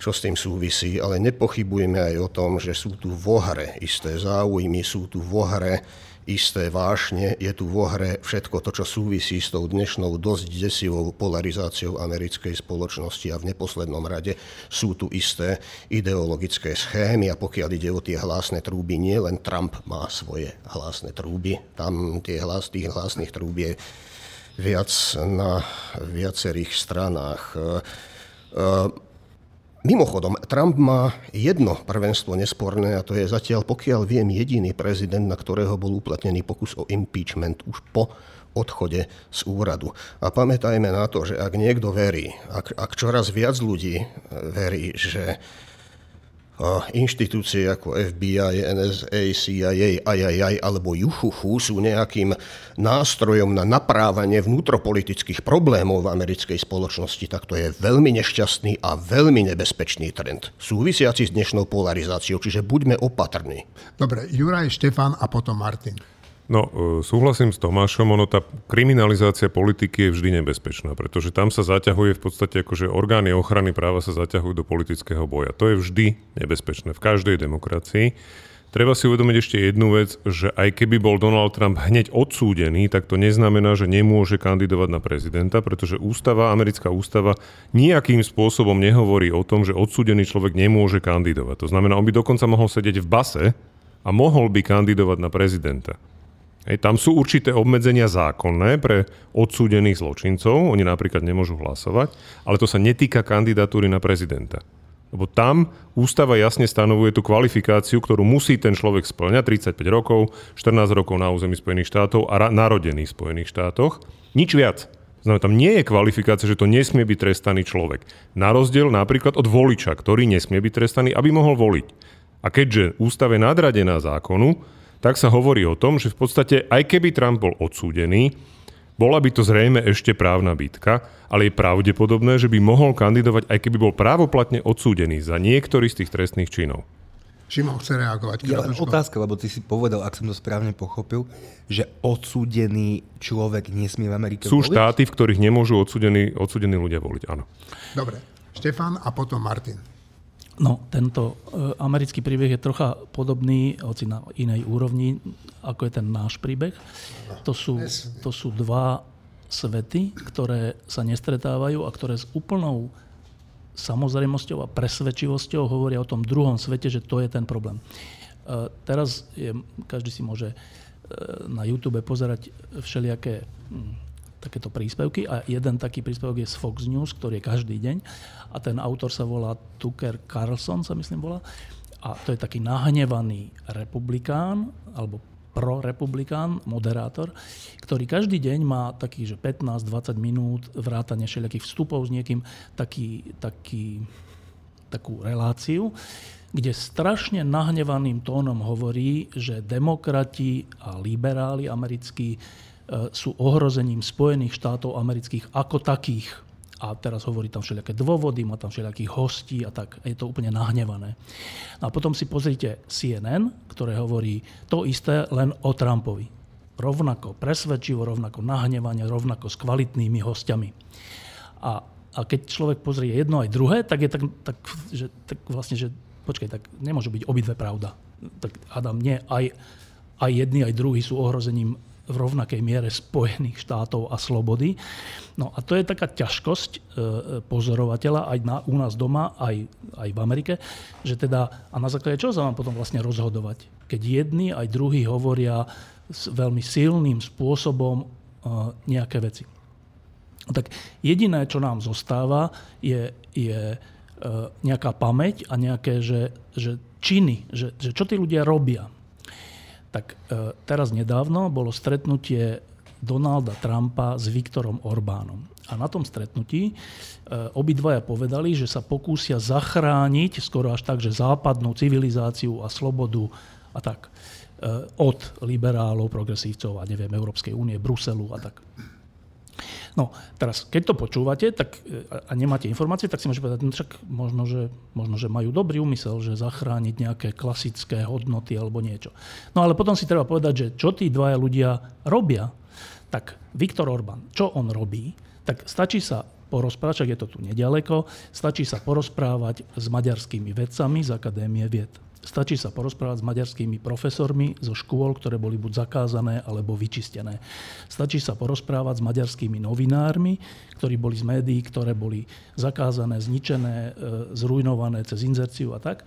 čo s tým súvisí, ale nepochybujeme aj o tom, že sú tu vo hre isté záujmy, sú tu vo hre isté vášne. Je tu vo hre všetko to, čo súvisí s tou dnešnou dosť desivou polarizáciou americkej spoločnosti a v neposlednom rade sú tu isté ideologické schémy a pokiaľ ide o tie hlasné trúby, nie len Trump má svoje hlasné trúby, tam tie hlas, tých hlasných trúb je viac na viacerých stranách. Mimochodom, Trump má jedno prvenstvo nesporné a to je zatiaľ, pokiaľ viem, jediný prezident, na ktorého bol uplatnený pokus o impeachment už po odchode z úradu. A pamätajme na to, že ak niekto verí, ak, ak čoraz viac ľudí verí, že inštitúcie ako FBI, NSA, CIA, IAI alebo Juchuchu sú nejakým nástrojom na naprávanie vnútropolitických problémov v americkej spoločnosti, tak to je veľmi nešťastný a veľmi nebezpečný trend, súvisiaci s dnešnou polarizáciou, čiže buďme opatrní. Dobre, Juraj, Štefan a potom Martin. No, e, súhlasím s Tomášom, ono tá kriminalizácia politiky je vždy nebezpečná, pretože tam sa zaťahuje v podstate akože orgány ochrany práva sa zaťahujú do politického boja. To je vždy nebezpečné v každej demokracii. Treba si uvedomiť ešte jednu vec, že aj keby bol Donald Trump hneď odsúdený, tak to neznamená, že nemôže kandidovať na prezidenta, pretože ústava, americká ústava nejakým spôsobom nehovorí o tom, že odsúdený človek nemôže kandidovať. To znamená, on by dokonca mohol sedieť v base a mohol by kandidovať na prezidenta. Hej, tam sú určité obmedzenia zákonné pre odsúdených zločincov, oni napríklad nemôžu hlasovať, ale to sa netýka kandidatúry na prezidenta. Lebo tam ústava jasne stanovuje tú kvalifikáciu, ktorú musí ten človek splňať, 35 rokov, 14 rokov na území Spojených štátov a ra- narodený v Spojených štátoch. Nič viac. Znamená, tam nie je kvalifikácia, že to nesmie byť trestaný človek. Na rozdiel napríklad od voliča, ktorý nesmie byť trestaný, aby mohol voliť. A keďže ústava je nadradená zákonu, tak sa hovorí o tom, že v podstate aj keby Trump bol odsúdený, bola by to zrejme ešte právna bitka, ale je pravdepodobné, že by mohol kandidovať, aj keby bol právoplatne odsúdený za niektorý z tých trestných činov. Šimon chce reagovať. Ja len otázka, lebo ty si povedal, ak som to správne pochopil, že odsúdený človek nesmie v Amerike Sú voliť? štáty, v ktorých nemôžu odsúdení, odsúdení ľudia voliť, áno. Dobre, Štefan a potom Martin. No, tento e, americký príbeh je trocha podobný, hoci na inej úrovni, ako je ten náš príbeh. To sú, to sú dva svety, ktoré sa nestretávajú a ktoré s úplnou samozrejmosťou a presvedčivosťou hovoria o tom druhom svete, že to je ten problém. E, teraz je, každý si môže e, na YouTube pozerať všelijaké hm, takéto príspevky a jeden taký príspevok je z Fox News, ktorý je každý deň a ten autor sa volá Tucker Carlson, sa myslím volá. A to je taký nahnevaný republikán alebo prorepublikán, moderátor, ktorý každý deň má taký, že 15-20 minút vrátane všelijakých vstupov s niekým, taký, taký, takú reláciu, kde strašne nahnevaným tónom hovorí, že demokrati a liberáli americkí sú ohrozením Spojených štátov amerických ako takých. A teraz hovorí tam všelijaké dôvody, má tam všelijakých hostí a tak. Je to úplne nahnevané. No a potom si pozrite CNN, ktoré hovorí to isté len o Trumpovi. Rovnako presvedčivo, rovnako nahnevanie, rovnako s kvalitnými hostiami. A, a keď človek pozrie jedno aj druhé, tak je tak, tak, že, tak vlastne, že počkaj, tak nemôže byť obidve pravda. Tak Adam, nie, aj, aj jedni, aj druhí sú ohrozením v rovnakej miere Spojených štátov a slobody. No a to je taká ťažkosť e, pozorovateľa aj na, u nás doma, aj, aj v Amerike, že teda, a na základe čo sa mám potom vlastne rozhodovať? Keď jedni aj druhí hovoria s veľmi silným spôsobom e, nejaké veci. Tak jediné, čo nám zostáva, je, je e, nejaká pamäť a nejaké že, že činy, že, že čo tí ľudia robia. Tak e, teraz nedávno bolo stretnutie Donalda Trumpa s Viktorom Orbánom. A na tom stretnutí e, obidvaja povedali, že sa pokúsia zachrániť skoro až tak, že západnú civilizáciu a slobodu a tak e, od liberálov, progresívcov a neviem, Európskej únie, Bruselu a tak. No, teraz, keď to počúvate tak, e, a nemáte informácie, tak si môžete povedať, no však možno že, možno, že majú dobrý úmysel, že zachrániť nejaké klasické hodnoty alebo niečo. No ale potom si treba povedať, že čo tí dvaja ľudia robia, tak Viktor Orbán, čo on robí, tak stačí sa porozprávať, je to tu nedaleko, stačí sa porozprávať s maďarskými vedcami z Akadémie vied. Stačí sa porozprávať s maďarskými profesormi zo škôl, ktoré boli buď zakázané alebo vyčistené. Stačí sa porozprávať s maďarskými novinármi, ktorí boli z médií, ktoré boli zakázané, zničené, e, zrujnované cez inzerciu a tak, e,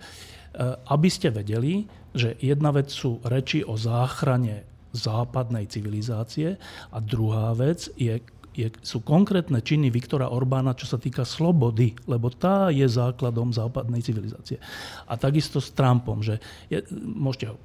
aby ste vedeli, že jedna vec sú reči o záchrane západnej civilizácie a druhá vec je je, sú konkrétne činy Viktora Orbána, čo sa týka slobody, lebo tá je základom západnej civilizácie. A takisto s Trumpom, že je, môžete ho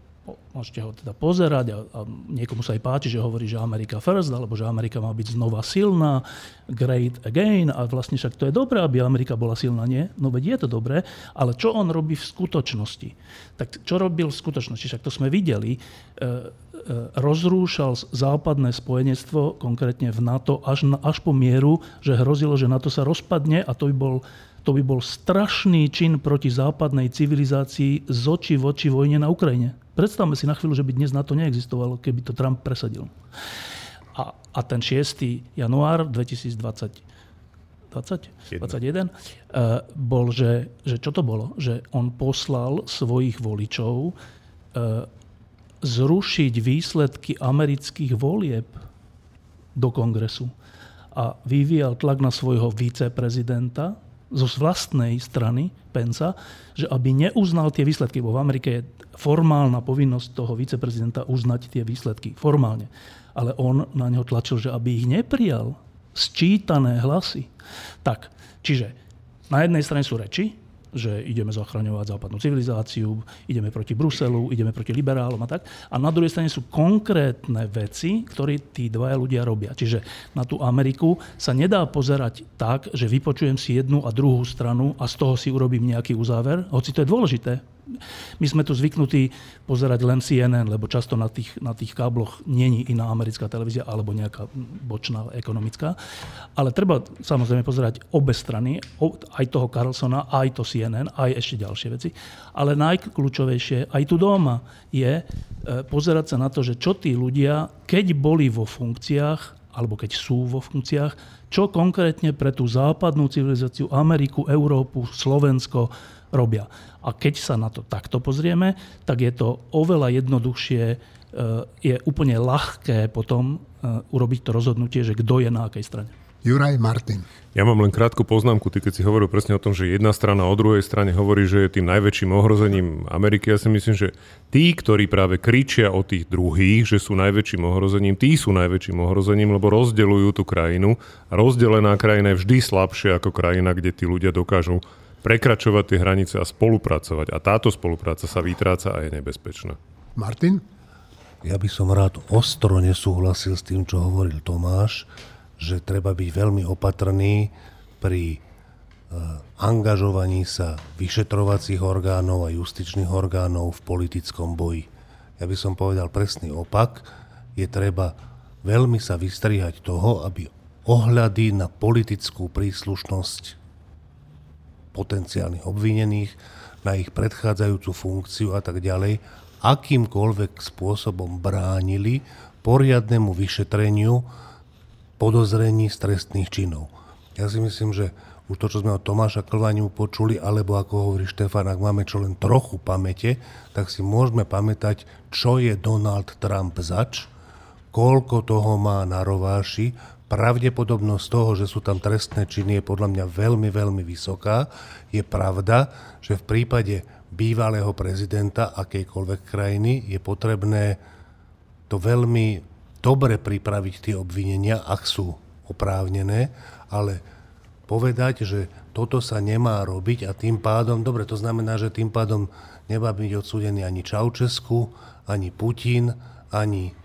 môžete ho teda pozerať a, a niekomu sa aj páči, že hovorí, že Amerika first, alebo že Amerika má byť znova silná, great again a vlastne však to je dobré, aby Amerika bola silná, nie? No veď je to dobré, ale čo on robí v skutočnosti? Tak čo robil v skutočnosti? Však to sme videli. E, rozrúšal západné spojenectvo, konkrétne v NATO, až, na, až po mieru, že hrozilo, že NATO sa rozpadne a to by bol to by bol strašný čin proti západnej civilizácii z oči v oči vojne na Ukrajine. Predstavme si na chvíľu, že by dnes na to neexistovalo, keby to Trump presadil. A, a ten 6. január 2020 20, 21, uh, bol, že, že čo to bolo? Že on poslal svojich voličov uh, zrušiť výsledky amerických volieb do kongresu a vyvíjal tlak na svojho viceprezidenta, zo vlastnej strany Pensa, že aby neuznal tie výsledky, bo v Amerike je formálna povinnosť toho viceprezidenta uznať tie výsledky, formálne. Ale on na neho tlačil, že aby ich neprijal, sčítané hlasy. Tak, čiže na jednej strane sú reči, že ideme zachraňovať západnú civilizáciu, ideme proti Bruselu, ideme proti liberálom a tak. A na druhej strane sú konkrétne veci, ktoré tí dvaja ľudia robia. Čiže na tú Ameriku sa nedá pozerať tak, že vypočujem si jednu a druhú stranu a z toho si urobím nejaký uzáver, hoci to je dôležité, my sme tu zvyknutí pozerať len CNN, lebo často na tých, na tých kábloch není iná americká televízia alebo nejaká bočná ekonomická. Ale treba samozrejme pozerať obe strany, aj toho Carlsona, aj to CNN, aj ešte ďalšie veci. Ale najkľúčovejšie aj tu doma je e, pozerať sa na to, že čo tí ľudia, keď boli vo funkciách, alebo keď sú vo funkciách, čo konkrétne pre tú západnú civilizáciu, Ameriku, Európu, Slovensko robia. A keď sa na to takto pozrieme, tak je to oveľa jednoduchšie, e, je úplne ľahké potom e, urobiť to rozhodnutie, že kto je na akej strane. Juraj Martin. Ja mám len krátku poznámku, ty keď si hovoril presne o tom, že jedna strana o druhej strane hovorí, že je tým najväčším ohrozením Ameriky. Ja si myslím, že tí, ktorí práve kričia o tých druhých, že sú najväčším ohrozením, tí sú najväčším ohrozením, lebo rozdeľujú tú krajinu. A rozdelená krajina je vždy slabšia ako krajina, kde tí ľudia dokážu prekračovať tie hranice a spolupracovať. A táto spolupráca sa vytráca a je nebezpečná. Martin? Ja by som rád ostro nesúhlasil s tým, čo hovoril Tomáš, že treba byť veľmi opatrný pri uh, angažovaní sa vyšetrovacích orgánov a justičných orgánov v politickom boji. Ja by som povedal presný opak. Je treba veľmi sa vystrihať toho, aby ohľady na politickú príslušnosť potenciálnych obvinených, na ich predchádzajúcu funkciu a tak ďalej, akýmkoľvek spôsobom bránili poriadnemu vyšetreniu podozrení z trestných činov. Ja si myslím, že už to, čo sme od Tomáša Klvaniu počuli, alebo ako hovorí Štefan, ak máme čo len trochu pamäte, tak si môžeme pamätať, čo je Donald Trump zač, koľko toho má na rováši, pravdepodobnosť toho, že sú tam trestné činy, je podľa mňa veľmi, veľmi vysoká. Je pravda, že v prípade bývalého prezidenta akejkoľvek krajiny je potrebné to veľmi dobre pripraviť tie obvinenia, ak sú oprávnené, ale povedať, že toto sa nemá robiť a tým pádom, dobre, to znamená, že tým pádom nemá byť odsúdený ani Čaučesku, ani Putin, ani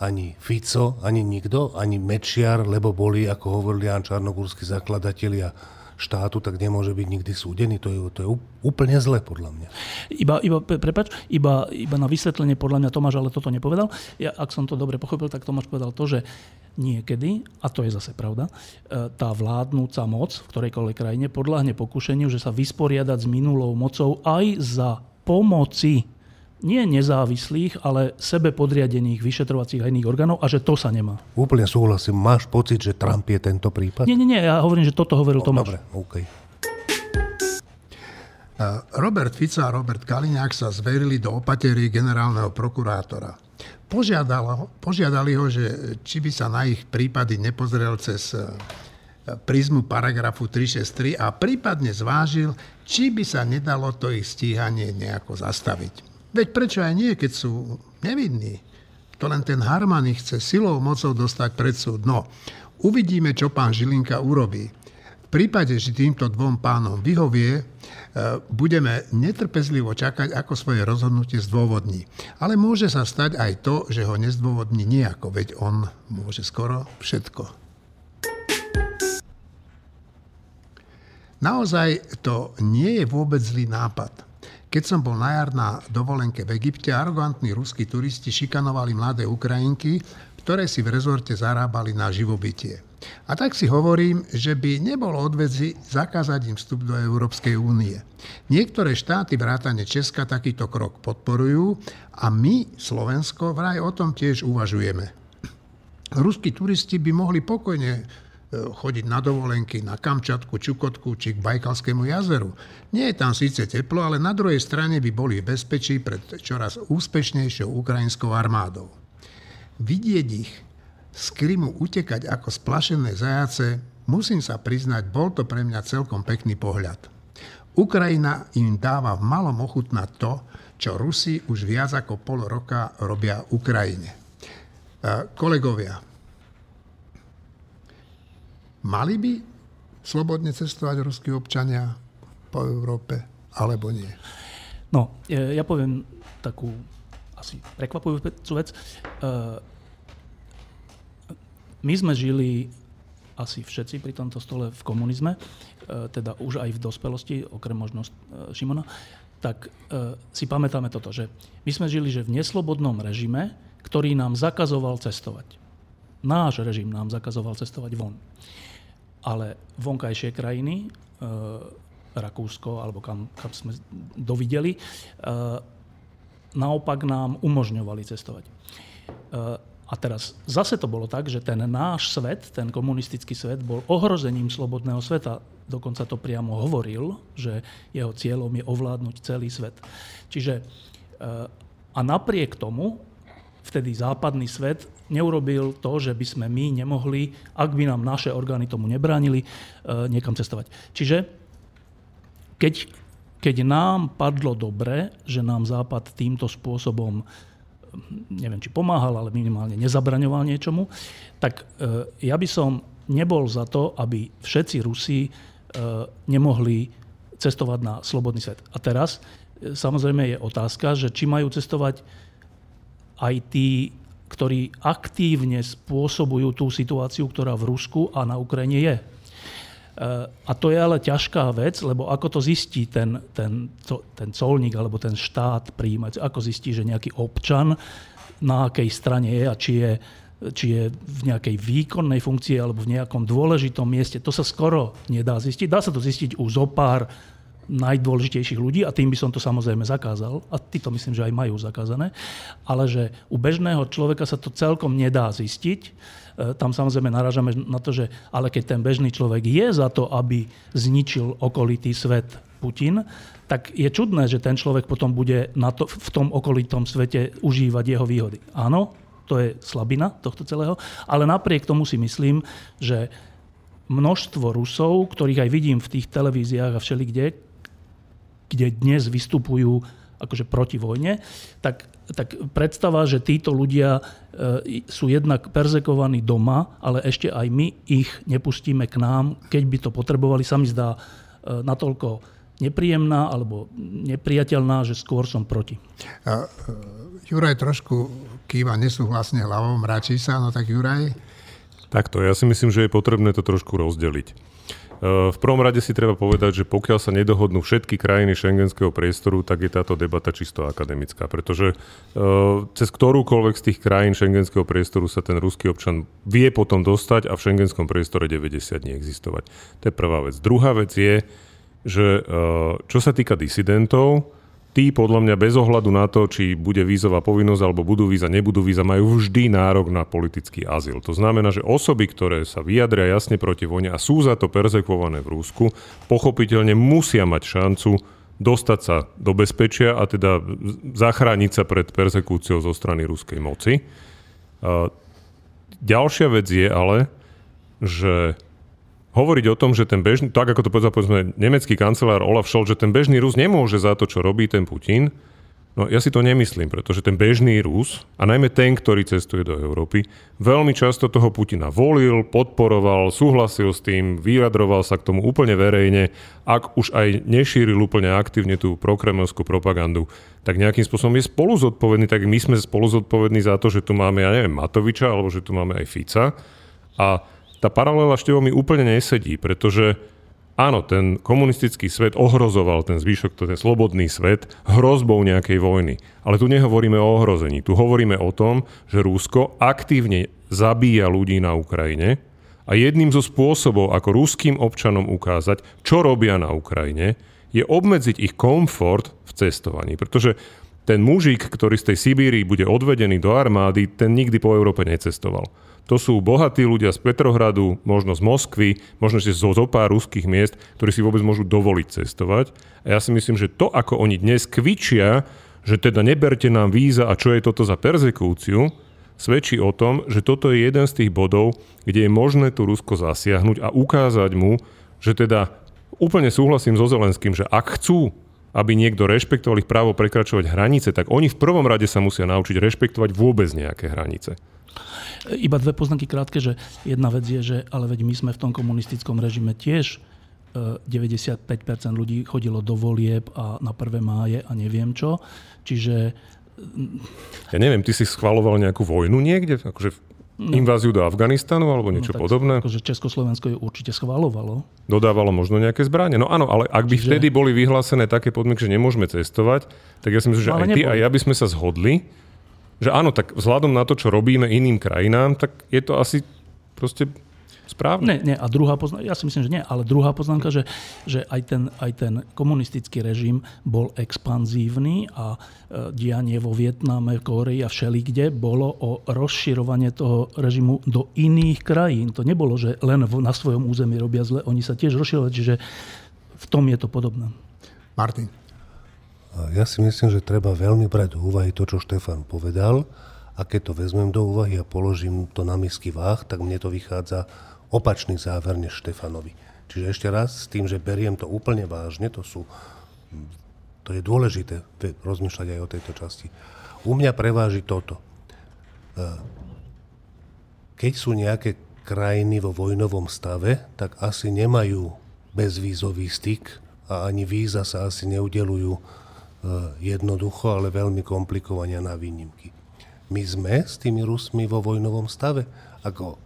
ani Fico, ani nikto, ani Mečiar, lebo boli, ako hovorili Jan Čarnogórsky zakladatelia štátu, tak nemôže byť nikdy súdený. To je, to je úplne zle, podľa mňa. Iba, iba prepač, iba, iba na vysvetlenie, podľa mňa Tomáš ale toto nepovedal. Ja, ak som to dobre pochopil, tak Tomáš povedal to, že niekedy, a to je zase pravda, e, tá vládnúca moc v ktorejkoľvek krajine podľahne pokušeniu, že sa vysporiadať s minulou mocou aj za pomoci nie nezávislých, ale sebe podriadených vyšetrovacích a iných orgánov a že to sa nemá. Úplne súhlasím. Máš pocit, že Trump je tento prípad? Nie, nie, nie. Ja hovorím, že toto hovoril no, Tomáš. Dobre, OK. Robert Fico a Robert Kaliňák sa zverili do opatery generálneho prokurátora. Požiadali, požiadali ho, že či by sa na ich prípady nepozrel cez e, prízmu paragrafu 363 a prípadne zvážil, či by sa nedalo to ich stíhanie nejako zastaviť. Veď prečo aj nie, keď sú nevinní? To len ten Harman ich chce silou, mocou dostať pred súd. No, uvidíme, čo pán Žilinka urobí. V prípade, že týmto dvom pánom vyhovie, e, budeme netrpezlivo čakať, ako svoje rozhodnutie zdôvodní. Ale môže sa stať aj to, že ho nezdôvodní nejako, veď on môže skoro všetko. Naozaj to nie je vôbec zlý nápad. Keď som bol na jar na dovolenke v Egypte, arogantní ruskí turisti šikanovali mladé Ukrajinky, ktoré si v rezorte zarábali na živobytie. A tak si hovorím, že by nebolo odvedzi zakázať im vstup do Európskej únie. Niektoré štáty vrátane Česka takýto krok podporujú a my, Slovensko, vraj o tom tiež uvažujeme. Ruskí turisti by mohli pokojne chodiť na dovolenky na Kamčatku, Čukotku či k Bajkalskému jazeru. Nie je tam síce teplo, ale na druhej strane by boli v bezpečí pred čoraz úspešnejšou ukrajinskou armádou. Vidieť ich z Krymu utekať ako splašené zajace, musím sa priznať, bol to pre mňa celkom pekný pohľad. Ukrajina im dáva v malom ochutnať to, čo Rusi už viac ako pol roka robia Ukrajine. Kolegovia, mali by slobodne cestovať ruskí občania po Európe, alebo nie? No, ja poviem takú asi prekvapujúcu vec. My sme žili asi všetci pri tomto stole v komunizme, e, teda už aj v dospelosti, okrem možno e, Šimona, tak e, si pamätáme toto, že my sme žili že v neslobodnom režime, ktorý nám zakazoval cestovať. Náš režim nám zakazoval cestovať von. Ale vonkajšie krajiny, Rakúsko, alebo kam, kam sme dovideli, naopak nám umožňovali cestovať. A teraz zase to bolo tak, že ten náš svet, ten komunistický svet, bol ohrozením slobodného sveta. Dokonca to priamo hovoril, že jeho cieľom je ovládnuť celý svet. Čiže eh, a napriek tomu vtedy západný svet neurobil to, že by sme my nemohli, ak by nám naše orgány tomu nebránili, eh, niekam cestovať. Čiže keď, keď nám padlo dobre, že nám Západ týmto spôsobom neviem, či pomáhal, ale minimálne nezabraňoval niečomu, tak e, ja by som nebol za to, aby všetci Rusi e, nemohli cestovať na slobodný svet. A teraz e, samozrejme je otázka, že či majú cestovať aj tí, ktorí aktívne spôsobujú tú situáciu, ktorá v Rusku a na Ukrajine je. A to je ale ťažká vec, lebo ako to zistí ten, ten, ten colník alebo ten štát príjmať, ako zistí, že nejaký občan na akej strane je a či je, či je v nejakej výkonnej funkcii alebo v nejakom dôležitom mieste. To sa skoro nedá zistiť. Dá sa to zistiť u zopár najdôležitejších ľudí a tým by som to samozrejme zakázal. A ty to myslím, že aj majú zakázané. Ale že u bežného človeka sa to celkom nedá zistiť E, tam samozrejme narážame na to, že ale keď ten bežný človek je za to, aby zničil okolitý svet Putin, tak je čudné, že ten človek potom bude na to, v tom okolitom svete užívať jeho výhody. Áno, to je slabina tohto celého, ale napriek tomu si myslím, že množstvo Rusov, ktorých aj vidím v tých televíziách a všelikde, kde dnes vystupujú akože proti vojne, tak, tak predstava, že títo ľudia e, sú jednak perzekovaní doma, ale ešte aj my ich nepustíme k nám, keď by to potrebovali, sa mi zdá e, natoľko nepríjemná alebo nepriateľná, že skôr som proti. E, Juraj trošku kýva nesúhlasne hlavou, mračí sa, no tak Juraj? Takto, ja si myslím, že je potrebné to trošku rozdeliť. V prvom rade si treba povedať, že pokiaľ sa nedohodnú všetky krajiny šengenského priestoru, tak je táto debata čisto akademická, pretože e, cez ktorúkoľvek z tých krajín šengenského priestoru sa ten ruský občan vie potom dostať a v šengenskom priestore 90 dní existovať. To je prvá vec. Druhá vec je, že e, čo sa týka disidentov, tí podľa mňa bez ohľadu na to, či bude vízová povinnosť alebo budú víza, nebudú víza, majú vždy nárok na politický azyl. To znamená, že osoby, ktoré sa vyjadria jasne proti vojne a sú za to perzekvované v Rúsku, pochopiteľne musia mať šancu dostať sa do bezpečia a teda zachrániť sa pred persekúciou zo strany ruskej moci. Ďalšia vec je ale, že hovoriť o tom, že ten bežný, tak ako to povedal povedzme nemecký kancelár Olaf Scholz, že ten bežný Rus nemôže za to, čo robí ten Putin, No ja si to nemyslím, pretože ten bežný Rus, a najmä ten, ktorý cestuje do Európy, veľmi často toho Putina volil, podporoval, súhlasil s tým, vyjadroval sa k tomu úplne verejne, ak už aj nešíril úplne aktívne tú prokremelskú propagandu, tak nejakým spôsobom je spolu zodpovedný, tak my sme spolu zodpovední za to, že tu máme, ja neviem, Matoviča, alebo že tu máme aj Fica. A tá paralela števo mi úplne nesedí, pretože Áno, ten komunistický svet ohrozoval ten zvyšok, ten slobodný svet hrozbou nejakej vojny. Ale tu nehovoríme o ohrození. Tu hovoríme o tom, že Rusko aktívne zabíja ľudí na Ukrajine a jedným zo spôsobov, ako ruským občanom ukázať, čo robia na Ukrajine, je obmedziť ich komfort v cestovaní. Pretože ten mužik, ktorý z tej Sibírii bude odvedený do armády, ten nikdy po Európe necestoval. To sú bohatí ľudia z Petrohradu, možno z Moskvy, možno ešte zo, zo pár ruských miest, ktorí si vôbec môžu dovoliť cestovať. A ja si myslím, že to, ako oni dnes kvičia, že teda neberte nám víza a čo je toto za perzekúciu, svedčí o tom, že toto je jeden z tých bodov, kde je možné tu Rusko zasiahnuť a ukázať mu, že teda úplne súhlasím so Zelenským, že ak chcú, aby niekto rešpektoval ich právo prekračovať hranice, tak oni v prvom rade sa musia naučiť rešpektovať vôbec nejaké hranice. Iba dve poznámky krátke, že jedna vec je, že ale veď my sme v tom komunistickom režime tiež 95% e, ľudí chodilo do volieb a na prvé máje a neviem čo. Čiže... Ja neviem, ty si schvaloval nejakú vojnu niekde? Akože no. inváziu do Afganistanu alebo niečo no, podobné? Akože Československo ju určite schvalovalo. Dodávalo možno nejaké zbranie. No áno, ale ak by Čiže... vtedy boli vyhlásené také podmienky, že nemôžeme cestovať, tak ja si myslím, že no, aj ty a ja by sme sa zhodli, že áno, tak vzhľadom na to, čo robíme iným krajinám, tak je to asi proste správne. Nie, nie. A druhá poznámka, ja si myslím, že nie, ale druhá poznámka, že, že aj, ten, aj ten komunistický režim bol expanzívny a e, dianie vo Vietname, Koreji a všelikde bolo o rozširovanie toho režimu do iných krajín. To nebolo, že len v, na svojom území robia zle, oni sa tiež rozširovali, čiže v tom je to podobné. Martin. Ja si myslím, že treba veľmi brať do úvahy to, čo Štefan povedal a keď to vezmem do úvahy a položím to na misky váh, tak mne to vychádza opačný záver než Štefanovi. Čiže ešte raz s tým, že beriem to úplne vážne, to sú to je dôležité rozmýšľať aj o tejto časti. U mňa preváži toto. E, keď sú nejaké krajiny vo vojnovom stave, tak asi nemajú bezvízový styk a ani víza sa asi neudelujú Eh, jednoducho, ale veľmi komplikovania na výnimky. My sme s tými Rusmi vo vojnovom stave. Ako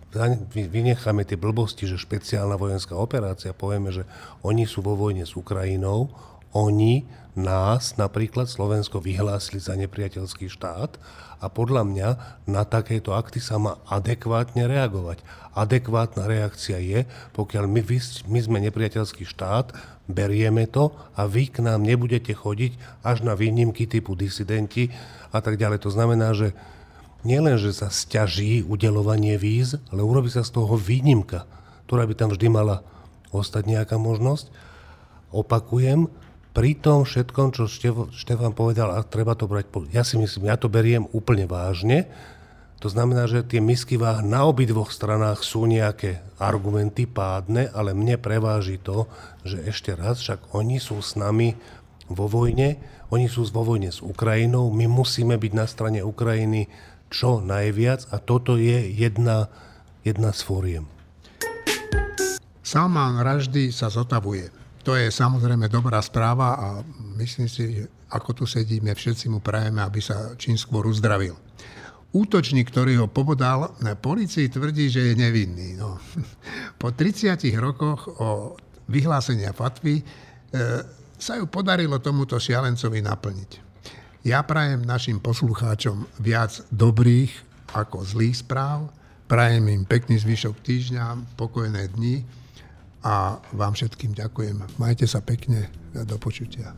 vynecháme tie blbosti, že špeciálna vojenská operácia, povieme, že oni sú vo vojne s Ukrajinou, oni nás, napríklad Slovensko, vyhlásili za nepriateľský štát a podľa mňa na takéto akty sa má adekvátne reagovať. Adekvátna reakcia je, pokiaľ my, my sme nepriateľský štát, berieme to a vy k nám nebudete chodiť až na výnimky typu disidenti a tak ďalej. To znamená, že nielen, že sa stiaží udelovanie víz, ale urobí sa z toho výnimka, ktorá by tam vždy mala ostať nejaká možnosť. Opakujem, pri tom všetkom, čo Štefan povedal, a treba to brať, ja si myslím, ja to beriem úplne vážne, to znamená, že tie misky váh na obidvoch stranách sú nejaké argumenty pádne, ale mne preváži to, že ešte raz, však oni sú s nami vo vojne, oni sú vo vojne s Ukrajinou, my musíme byť na strane Ukrajiny čo najviac a toto je jedna, jedna z fóriem. Salman Raždy sa zotavuje. To je samozrejme dobrá správa a myslím si, že ako tu sedíme, všetci mu prajeme, aby sa čím skôr uzdravil. Útočník, ktorý ho pobodal, policii tvrdí, že je nevinný. No. Po 30 rokoch o vyhlásenia fatvy e, sa ju podarilo tomuto šialencovi naplniť. Ja prajem našim poslucháčom viac dobrých ako zlých správ. Prajem im pekný zvyšok týždňa, pokojné dni a vám všetkým ďakujem. Majte sa pekne. Do počutia.